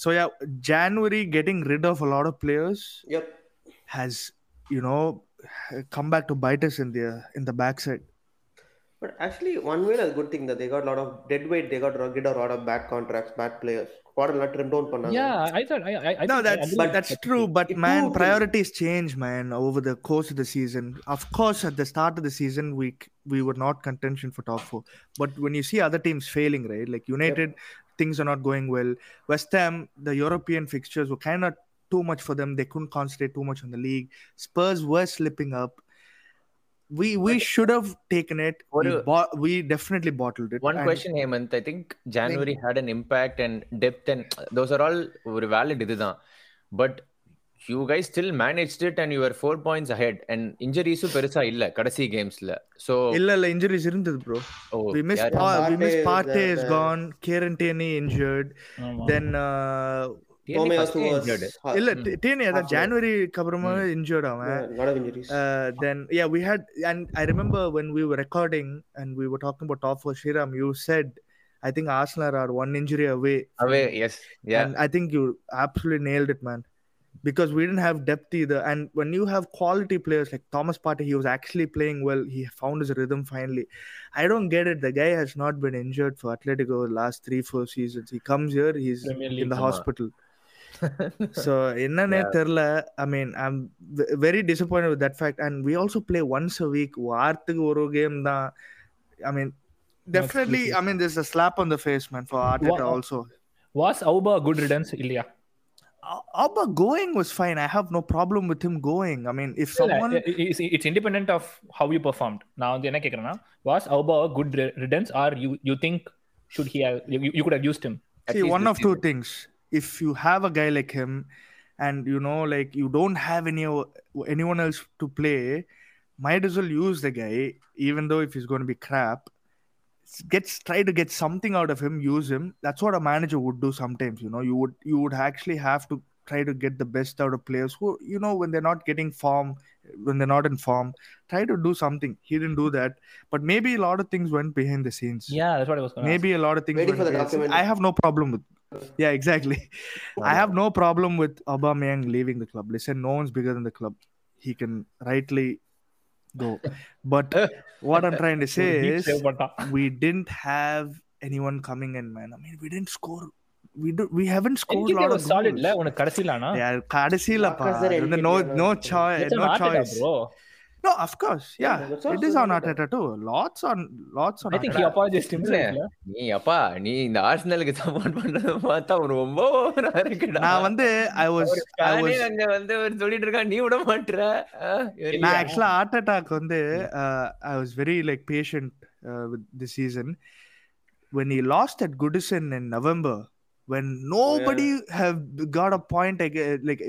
so yeah january getting rid of a lot of players Yep. has you know come back to bite us in the in the backside But actually, one way that's a good thing that they got a lot of dead weight. They got rid of a lot of bad contracts, bad players. Squad trim down பண்ணாங்க. Yeah, I thought I, I, I no think I that's agree with that's that. true but It man too- priorities change man over the course of the season of course at the start of the season we we were not contention for top four but when you see other teams failing right like united things are not going well west ham the european fixtures were kind of too much for them they couldn't concentrate too much on the league spurs were slipping up we we should have taken it we, ஒரு- bought, we definitely bottled it One and- question, Hemant. I think January had an impact and depth, and those are all ஒரு valid இதுதான். But you guys still managed it and you were four points ahead. And injuries-உம் பெருசா இல்ல கடைசி கேம்ஸ்ல. So, இல்ல இல்ல injuries இருந்தது bro oh, we missed யாரு- Pa- we missed Partey, Partey the- is the- gone Kieran Tierney injured ஆமா. then uh, Tierney Tomiyasu first was injured. ha- இல்ல Tierney அதான் half ஜான்வரிக்கு அப்புறமா இன்ஜர்ட் அவன் yeah, lot of injuries. uh, then yeah we had and I remember when we were recording and we were talking about top four Shriram you said I think Arsenal are one injury away Away, yes. Yeah. and I think you absolutely nailed it man because we didn't have depth either and when you have quality players like Thomas Partey he was actually playing well he found his rhythm finally I don't get it the guy has not been injured for Atletico the last three four seasons he comes here he's Premier in League, the ஆமா. hospital so என்னன்னே தெரியல I mean I'm v- very disappointed with that fact and we also play once a week வாரத்துக்கு ஒரு game தான் I mean definitely I mean there's a slap on the face man for Arteta Wha- also Was Auba a good riddance இல்லையா Al- Alba going was fine I have no problem with him going I mean if இல்ல, someone i- i- it's, it's independent of how you performed நான் வந்து என்ன கேக்குறேன்னா was Auba a good ri- riddance or you you think should he have you, you could have used him At see least one this of two season. things if you have a guy like him and you know like you don't have any o- anyone else to play might as well use the guy even though if he's going to be crap. S- gets try to get something out of him use him. That's what a manager would do sometimes you know. You would you would actually have to try to get the best out of players who you know when they're not getting form when they're not in form try to do something. He didn't do that. But maybe a lot of things went behind the scenes. Yeah that's what I was gonna maybe a lot of things Waiting went for the behind the scenes. documentary. I have no problem with yeah exactly I have no problem with Aubameyang leaving the club listen no one's bigger than the club he can rightly go but what I'm trying to say ஒரு heat is save பண்ணிட்டான். we didn't have anyone coming in man I mean we didn't score we do we haven't scored a NGK lot was of solid goals. இல்ல உனக்கு கடைசில ஆனா yeah கடைசிலப்பா Lacazette வந்து NGK no தான் no இருக்கு. choice That's no an Arteta, choice bro. No of course yeah, Yeah, it is on Arteta. Too lots on lots on I think he Arteta. apologized himself? நீ அப்பா நீ இந்த ஆர்சனலுக்கு support பண்றத பார்த்தா ஒரு ரொம்ப ஓவரா இருக்குடா நான் வந்து I was ஒரு I fan was ஏ அங்க வந்து அவர் சொல்லிட்டு இருக்கா நீ விட இவரு நான் ஹார்ட் அட்டாக் வந்து I was very like patient with the season when he lost at Goodison in November when nobody have got a point like, uh, like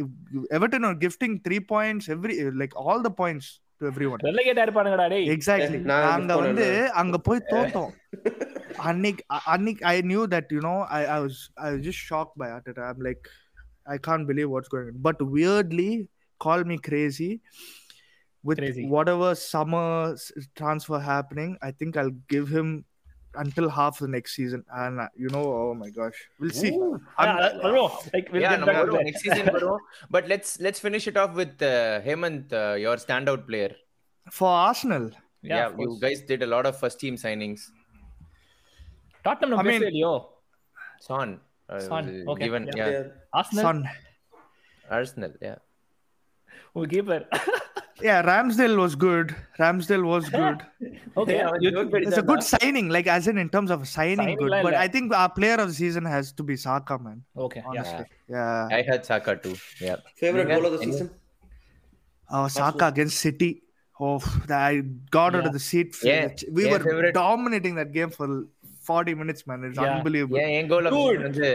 Everton are gifting three points every like all the points to everyone relegate ஆயிருப்பானுங்கடா டேய். Exactly நான் gift நாங்க வந்து பண்ணேன்ல. அங்க போய் தோத்தோம் அன்னைக்கு அ- அன்னைக்கு I knew that you know I I was I was just shock by at I'm like I can't believe what's going but weirdly call me crazy with Crazy. whatever summer s- transfer happening i think i'll give him until half the next season. And uh, you know, oh my gosh, we'll see. Yeah, yeah, no, next season. But let's let's finish it off with uh, Hemant, uh, your standout player for Arsenal. Yeah, yeah you guys did a lot of first team signings. Tottenham, no I mean, Son. Uh, Son. Okay. Given, yeah. yeah. Arsenal. Son. Arsenal. Yeah. Who gave it? yeah, Ramsdale was good. Ramsdale was good. okay, yeah, it's a good signing, like as in in terms of signing, signing good. Like but that. I think our player of the season has to be Saka, man. Okay, honestly, yeah. yeah. I had Saka too. Yeah. Favorite goal of the season? Oh, Saka against City. Oh, I got out of the seat. Yeah. We were dominating that game for 40 minutes, man. It's Yeah. unbelievable. ஏன் என் goal வந்து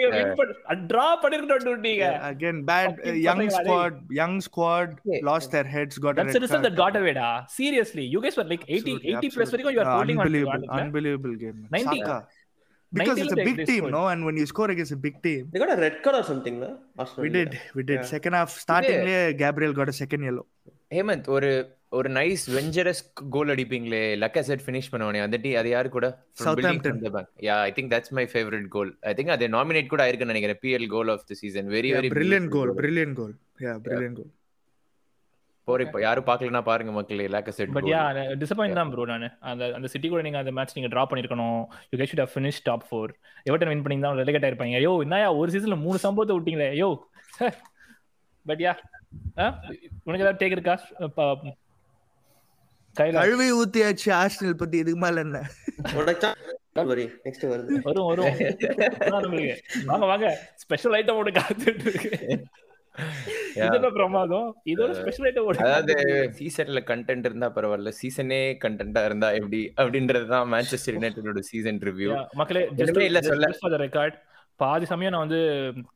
game draw பண்ணிருக்கோம் நீங்க Yeah, again, bad uh, Fucking young something, squad. Young squad Yeah. lost their heads. Got That's a the red result card. that got away da. Seriously, you guys were like 80 Absolutely, 80 plus absolutely. வரைக்கும் Uh, to unbelievable, it. unbelievable game. man. 90. Saka. Because 90 it's a big team, no? And when you score against a big team, They got a red card or something, no? We did, we did. Yeah. Second half, starting Gabriel got a second yellow. Hemanth ஒரு ஒரு nice venturous goal அடிப்பீங்களே Lacazette finish பண்ணுவானே அந்த டீ அது யாரு கூட? Southampton. Yeah I think that's my favourite goal I think அது நாமினேட் கூட ஆயிருக்குன்னு நினைக்கிறேன் PL goal of the season very very brilliant goal, brilliant goal. Yeah, brilliant goal. போற இப்போ. யாரும் பார்க்கலனா பாருங்க மக்களே லக்கசெட் பட் யா டிசப்பாயிண்ட் தான் ப்ரோ நான். அந்த அந்த சிட்டி கூட நீங்க அந்த மேட்ச் நீங்க டிரா பண்ணிருக்கணும். You got should have finish top 4 Everton win பண்ணிருந்தா ரெலகேட் ஆயிருப்பாங்க. ஐயோ என்னயா ஒரு சீசன்ல மூணு சம்பவத்தை விட்டீங்களே. ஐயோ. பட் யா உனக்கு ஏதாவது டேக் இருக்கா? கழுவி ஊத்தியாச்சு ஆர்சனல் பத்தி இதுக்கு மேல என்ன? வரும் வரும். வாங்க வாங்க. ஸ்பெஷல் ஐட்டம் ஒன்று காத்துட்டு இருக்கு. சீசன்ல கண்டென்ட் இருந்தா பரவாயில்ல. சீசனே கண்டென்ட்டா இருந்தா எப்படி? அப்படின்றதுதான் மேன்செஸ்டர் யுனைடெடோட சீசன் ரிவ்யூ மக்களே இல்ல சொல்ல. பாதி சமயம் நான் வந்து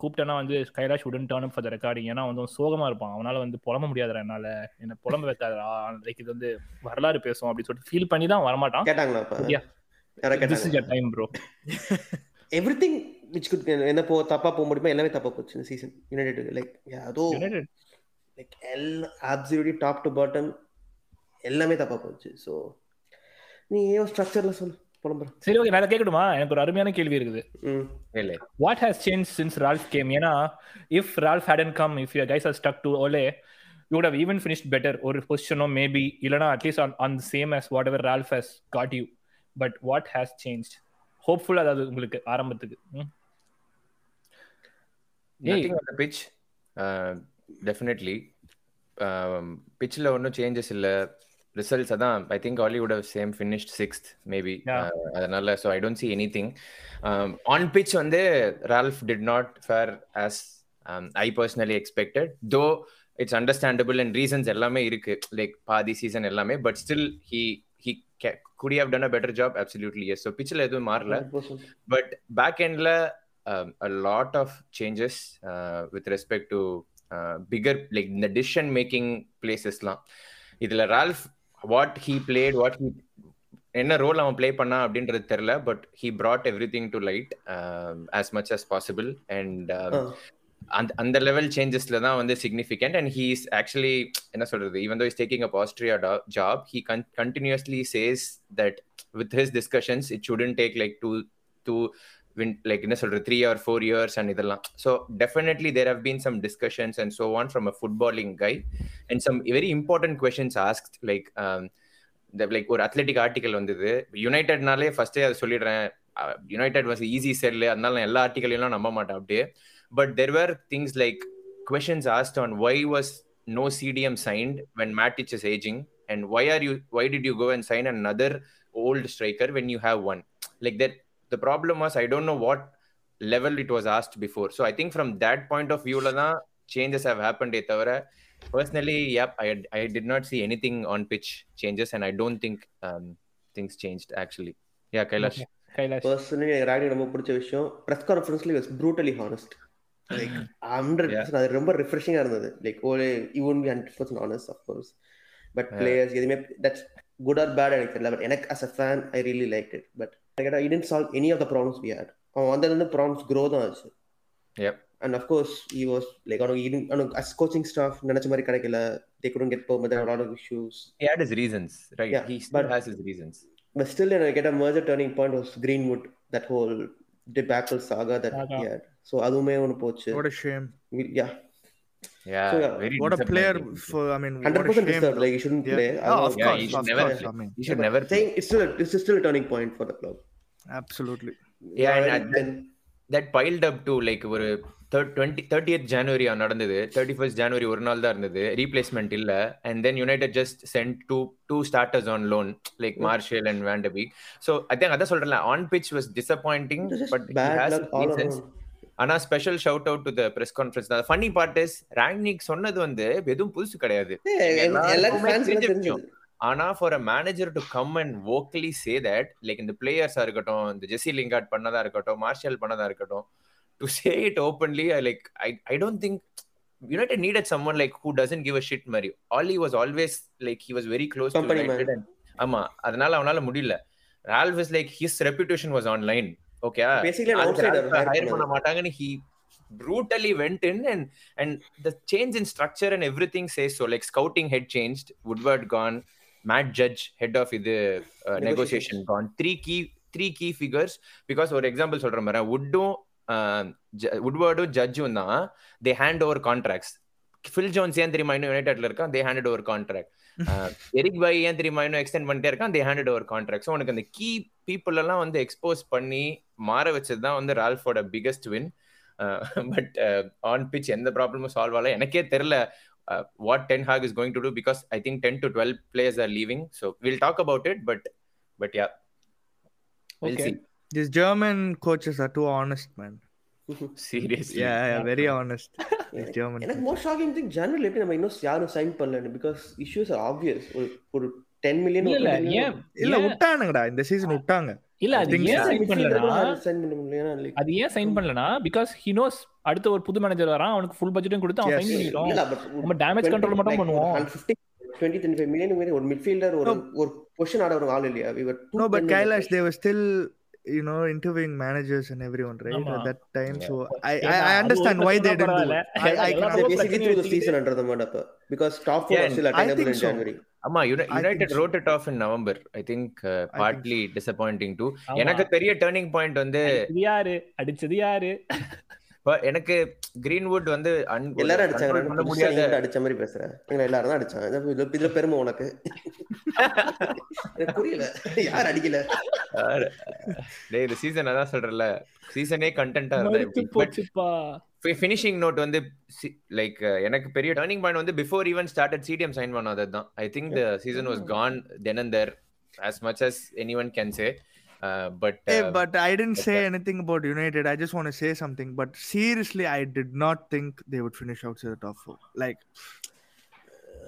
கூப்பிட்டேன்னா வந்து கைலாஷ் உடன் டர்ன் ஃபார் த ரெக்கார்டிங் ஏன்னா வந்து அவன் சோகமா இருப்பான். அவனால வந்து புலம்ப முடியாதுடா என்னால. என்ன புலம்ப வைக்காதடா. லைக் இது வந்து வரலாறு பேசும் அப்படின்னு சொல்லிட்டு ஃபீல் பண்ணி தான் வரமாட்டான். கேட்டாங்களா time bro everything which could என்ன போ தப்பா போக முடியுமோ எல்லாமே தப்பா போச்சு இந்த சீசன் யுனைடெட் லைக் அதோ லைக் எல்லாம் ஆப்சல்யூட்லி டாப் டு பாட்டம் எல்லாமே தப்பா போச்சு. ஸோ நீ ஏன் ஸ்ட்ரக்சர்ல சொல்லு. சரி ஓகே நான் கேட்கணுமா எனக்கு ஒரு அருமையான கேள்வி இருக்குது. What has change since Ralf came ஏன்னா if Ralf hadn't come if you guys are stuck to Ole you would have even finished better. ஒரு பொசிஷனோ மேபி இல்லனா at least on on same as whatever Ralf has got you but what has change hopeful அதாவது உங்களுக்கு ஆரம்பத்துக்கு. Pitch definitely பிச்சில் ஒன்றும் changes இல்லை. Results அதான் I think Ole would same finished sixth maybe. அதனால so I don't see anything on pitch வந்து Ralf did not fare as I personally expected though it's understandable and reasons எல்லாமே இருக்கு. Like பாதி season எல்லாமே but still he he could have done a better job absolutely yes so பிச்சில் எதுவும் மாறல. 100%. but back end la um, a lot of changes uh, with respect to uh, bigger like in the decision making places லாம். இதுல Ralf what he played what he என்ன role அவன் play பண்ணா அப்படின்றது தெரியல but he brought everything to light um, as much as possible and um, ah. அந்த அந்த level சேஞ்சஸ்ல தான் வந்து significant and he is actually என்ன சொல்றது even though is taking up Austria job he continuously says that with his discussions it shouldn't take like to to win like என்ன சொல்றது three or four years and இதெல்லாம். So definitely there have been some discussions and so on from a footballing guy and some very important questions ask like like ஒரு Athletic article வந்தது. யுனைடெட்னாலே ஃபர்ஸ்டே அதை சொல்லிடுறேன். United was easy cell அதனால நான் எல்லா ஆர்டிக்கலையும் நம்ப மாட்டேன் அப்படியே. But there things like like questions asked on why was no CDM signed when is ageing and why are you why did you go and sign and other old striker when you have one like that, the problem was I don't know what level it was asked before. So I think from that point of view, lana changes have happened. Personally, yep, I I did not see anything on pitch changes, and I don't think um, things changed actually. Yeah, Kailash. Kailash personally எனக்கு ராடி ரொம்ப பிடிச்ச விஷயம் press கான்ஃபரன்ஸ்ல was brutally honest like hundred percent அது ரொம்ப ரிஃப்ரெஷிங்காக இருந்தது like ஒரு you want be hundred percent honest of course but. Players எதுவுமே தட்ஸ் குட் ஆர் பேட் எனக்கு தெரியல பட் எனக்கு as a fan I really like it but கேட்டா it didn't solve any of the problems we had அவன் வந்ததுலேருந்து problems grow தான் ஆச்சு Yep. And of course he was like அவனுக்கு அவனுக்கு அஸ் கோச்சிங் ஸ்டாஃப் நினைச்ச மாதிரி கிடைக்கல தே குடன் கெட் போகும் போது lot of issues He had his reasons, right? Yeah, he still but- has his reasons. But still, you know, I get a major turning point was Greenwood, that whole debacle saga that Saga. he had. So அதுவுமே ஒன்று போச்சு What a shame. yeah Yeah, So, yeah, very What a player disappointing. for, I mean, what hundred a percent shame. deserved like he shouldn't Yeah. play I Oh, know- of Yeah, course, he should of never course. play. I mean, He should but never play. saying it's still a, it's still a turning point for the club absolutely. Yeah, and and at then that piled up to like ஒரு twenty thirtieth January நடந்தது thirty first ஜனவரி ஒரு நாள் தான் இருந்தது replacement இல்ல and then United just sent two two starters on loan like Martial and van de Beek so I think அதான் சொல்றேன் on pitch was disappointing it was just but ஆனா special shout out to the press conference தான் funny part is Rangnick சொன்னது வந்து எதுவும் புதுசு கிடையாது. ஆனா for a manager to come and vocally say that like இந்த பிளேயர்ஸா இருக்கட்டும் இந்த ஜெசி லிங்கார்ட் பண்ணதா இருக்கட்டும் மார்ஷல் பண்ணதா இருக்கட்டும் to say it openly like I I don't think United needed someone like who doesn't give a shit மாதிரி. Ole was always like he was very close ஆமா அதனால அவனால முடியல. Ralf is like his reputation was online okay outsider hire hire பண்ண. மாட்டாங்கன்னு he brutally went in and and the change in structure and everything says so like scouting had changed woodward gone matt judge head of the uh, negotiation Negotiation. gone three key three key figures because ஒரு example சொல்றேன் பாரு வுட்டும் வுட்வர்டும் ஜட்ஜும் தான் they hand over contracts Phil Jones ஏன் தெரியுமா இன்னும் யுனைடெட்ல இருக்கான் they handed over contract Eric Bailly ஏன் தெரியுமா இன்னும் எக்ஸ்டெண்ட் பண்ணிட்டே இருக்கான் they handed over contract so உனக்கு அந்த கீ பீப்புள் எல்லாம் வந்து எக்ஸ்போஸ் பண்ணி மாற வச்சது தான் வந்து ரால்ஃபோட biggest win but on pitch எந்த ப்ராப்ளமும் சால்வ் ஆகல. எனக்கே தெரியல what ten Hag is going to do because I think ten to twelve players are leaving so will talk about it but but yeah will Okay. See These German coaches are too honest, man. Seriously Yeah, yeah, very honest. These German. எனக்கு most shocking thing general எப்படி நம்ம இன்னும் யாரும் sign பண்ணல because issues R obvious ஒரு ஒரு ten million இல்ல விட்டானுங்கடா இந்த சீசன் விட்டாங்க. இல்ல அது ஏன். சைன் பண்ணலனா அது ஏன் சைன் பண்ணலனா பிகாஸ் ஹி நோஸ் அடுத்த ஒரு புது மேனேஜர் வரான் அவனுக்கு ஃபுல் பட்ஜெட்டும் கொடுத்து அவன். சைன் பண்ணிட்டோம் பட் நம்ம டேமேஜ் கண்ட்ரோல் மட்டும் பண்ணுவோம் டுவெண்ட்டி டுவெண்ட்டி ஃபைவ் மில்லியன் ஒரு மிட்ஃபீல்டர் ஒரு ஒரு பொசிஷன் ஆட ஒரு ஆள் இல்லையா we were too No, but dependent. Kailash, they were still, you know, interviewing managers and everyone, right? ஆமா. At that time. Yeah. So I, ஏன்னா, I, I அது understand ஒரு why they பிரச்சனை didn't do பரவாயில்ல. it. I, I எல்லாரும் can, they ரொம்ப basically பிரச்சனை threw the வச்சுக்கிட்டு- season under the mud up because top four Yeah, are still I attainable think in so. ஆமா United. Rode it off in November I think partly disappointing too. எனக்கு பெரிய turning point வந்து இது யாரு? அடிச்சது யாரு? எனக்கு கிரீன்வுட் வந்து எல்லாரும் அடிச்சாங்க. பண்ண முடியாத அடிச்ச மாதிரி பேசுறேன். எங்களை எல்லாரும் தான் அடிச்சாங்க. இது- இதுல- இதுல பெருமை உனக்கு. எனக்கு புரியல. யார் அடிக்கல? டேய் இந்த சீசன் அதான் சொல்றல சீசனே கண்டென்ட்டா இருந்தா மறுத்து எப்படி பட் போச்சுப்பா ஃபினிஷிங் நோட் வந்து லைக் எனக்கு பெரிய டர்னிங் பாயிண்ட் வந்து before even started CDM sign பண்ணாதது தான் I think the season was gone then and there as much as anyone can say uh, but Hey, uh, but I didn't but say that- anything about United. I just want to say something. But seriously, I did not think they would finish outside the top four. Like,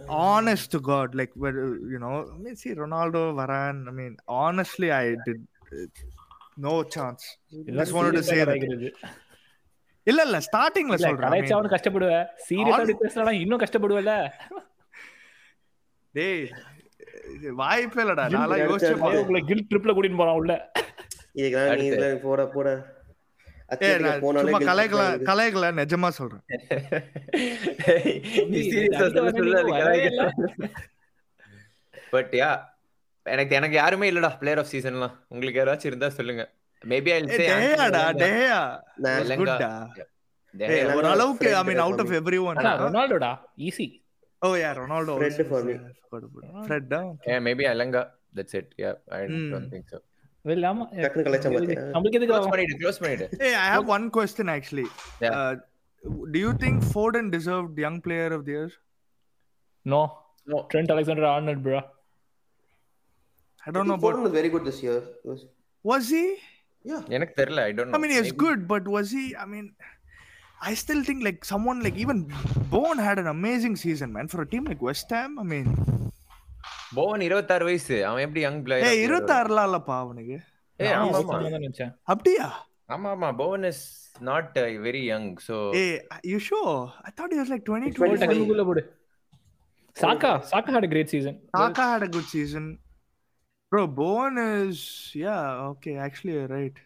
honest to God, like, where you know, I mean, see Ronaldo, Varane. I mean, honestly, I did uh, no chance. Just wanted to say that. இல்ல இல்ல ஸ்டார்டிங்ல சொல்றேன் I mean, கலாய்ச்சாவனு கஷ்டப்படுவ. சீரியஸா அப்படி பேசுறா இன்னும் கஷ்டப்படுவல டேய் இது வாய்ப்பே இல்லடா. நான் யோசிச்சு. உங்களை கில்ட் ட்ரிப்ல கூட்டிட்டு போறான் உள்ள. இதுல போட போட. கலைக்கல நிஜமா சொல்றேன். பட் யா எனக்கு எனக்கு யாருமே இல்லடா பிளேயர் ஆஃப் சீசன்லாம் உங்களுக்கு யாராச்சும் இருந்தா சொல்லுங்க. Maybe I'll eh, say hey, Deha, da, Deha. Was good, da. Hey, Ronaldo, I mean, out of everyone. Ronaldo, da. Easy. Oh, yeah, Ronaldo. Fred for me. Fred, da. Yeah, maybe Alanga. That's it. Yeah, I mm. don't hmm. think so. Well, I'm, close hey, I have one question actually. Yeah. Uh, do you think Foden deserved young player of the year? No. No. Trent Alexander Arnold, bro. I don't know. Foden was very good this year. Was he? Yeah. எனக்கு தெரியல I mean, he was Maybe. good, but was he? I mean, I still think like someone like even Bowen had an amazing season, man. For a team like West Ham, I mean, போவன் 26 வயசு அவன் எப்படி young player hey, இருபத்தாறுலாம் இல்லப்பா அவனுக்கு ஏய் ஆமா அப்படியா ஆமா ஆமா Bowen is not very young so Hey, you sure? I thought he was like 20, He's போடு 25. டக்குனு உள்ள போடு சாக்கா சாக்கா had a great season Saka had a good season. Bro, Bowen is yeah okay. Actually, you're right.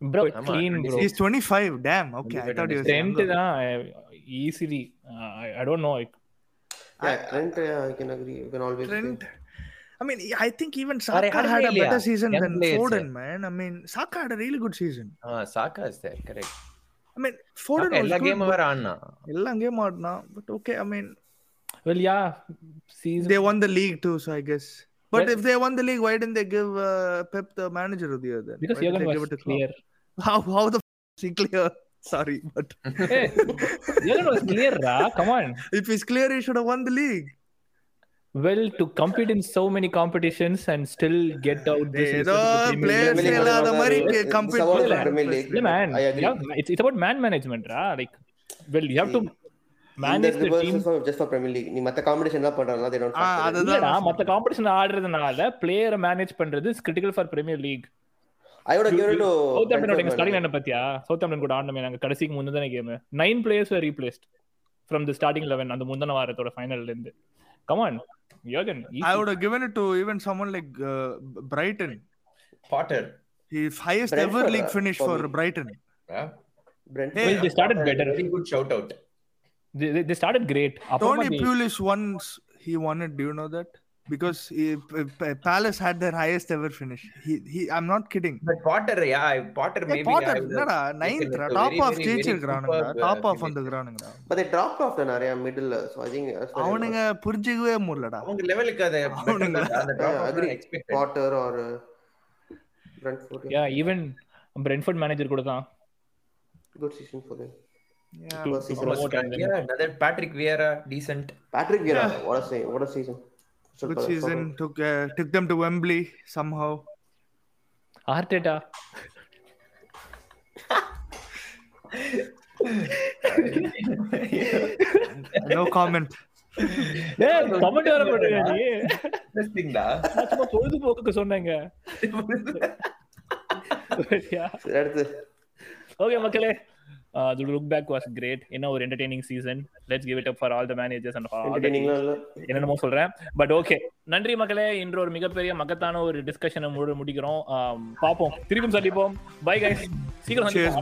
bro ஆமா, clean bro He's 25. Damn. Okay, I thought he was Trent younger. தான் easily I don't know Yeah, Trent, yeah, I can agree. You can always Trent. I mean, I think even Saka had a Hardly, better season than Foden, man. I mean, Saka had a really good season. Saka is there correct I mean, Foden was எல்லா good. Game but- வேற ஆடுனா எல்லா game ஆடினா but okay I mean well yeah season they won the league too so I guess but Well- if they won the league why didn't they give uh, Pep the manager of the year then because why did Jurgen they give was it to Klopp? clear how how the f- is he clear sorry but hey Jurgen was clear ra come on if he's clear he should have won the league well to compete in so many competitions and still get out this ஏதோ players Premier League இல்லாத வந்து மாதிரி it's- it's compete about பண்ணல. Premier League. yeah man I agree. yeah, it's, it's about man management ra like well you have to இந்த manage the reverse team is for- just for Premier League. நீ மத்த எல்லாம். அதுதான் competition ஆடுறதுனால பிளேயரை manage பண்றது critical for premier league Southampton. Starting பத்தியா Southampton கூட ஆடணுமே நாங்க கடைசிக்கு முந்தின game nine players replaced from the starting eleven அந்த முந்தின வாரத்தோட ஃபைனல்ல இருந்து கமான் யோகன் I would have given it to even someone like uh, Brighton. Potter His highest Brentford, ever league uh, finish for for me. Brighton. Brentford. Hey, well, they started better very good shout out they, they, started great Tony Pulis once he won it. Do you know that? Because he, Palace had their highest ever finish. He, he I'm not kidding. But Potter yeah Potter Hey, maybe Potter, என்னடா ninth top very, off very, ஜெயிச்சிருக்கானுங்க very superb, top uh, off வந்துக்கிறானுங்க But they dropped off the நிறைய middle, so I think அவனுங்க புரிஞ்சுக்கவே முடியலடா அவங்க லெவலுக்கு அது அவனுங்க. அந்த Yeah, drop agree. Expect Potter or uh, Brentford. Yeah. yeah even Brentford manager கூட தான் Good season for them. Yeah. First season. promote and then- yeah another patrick vieira decent Patrick Vieira, what a say, what a season. Crystal Good Palace, season. Tottenham. Took uh, took them to Wembley somehow. Arteta No comment. ஏய் comment வர மாட்டேங்க நீ interesting டா நான் சும்மா பொழுதுபோக்குக்கு சொன்னேங்க okay மக்களே uh, the look back was great என்ன ஒரு entertaining season let's give it up for all the managers and all the entertaining teams. இல்ல என்னென்னமோ சொல்றேன் பட் ஓகே நன்றி மக்களே இன்று ஒரு மிகப்பெரிய மகத்தான ஒரு டிஸ்கஷனை முடி முடிக்கிறோம் ஆம், பார்ப்போம் திருப்பியும் சந்திப்போம் பை கைஸ் சீக்கிரம் Cheers,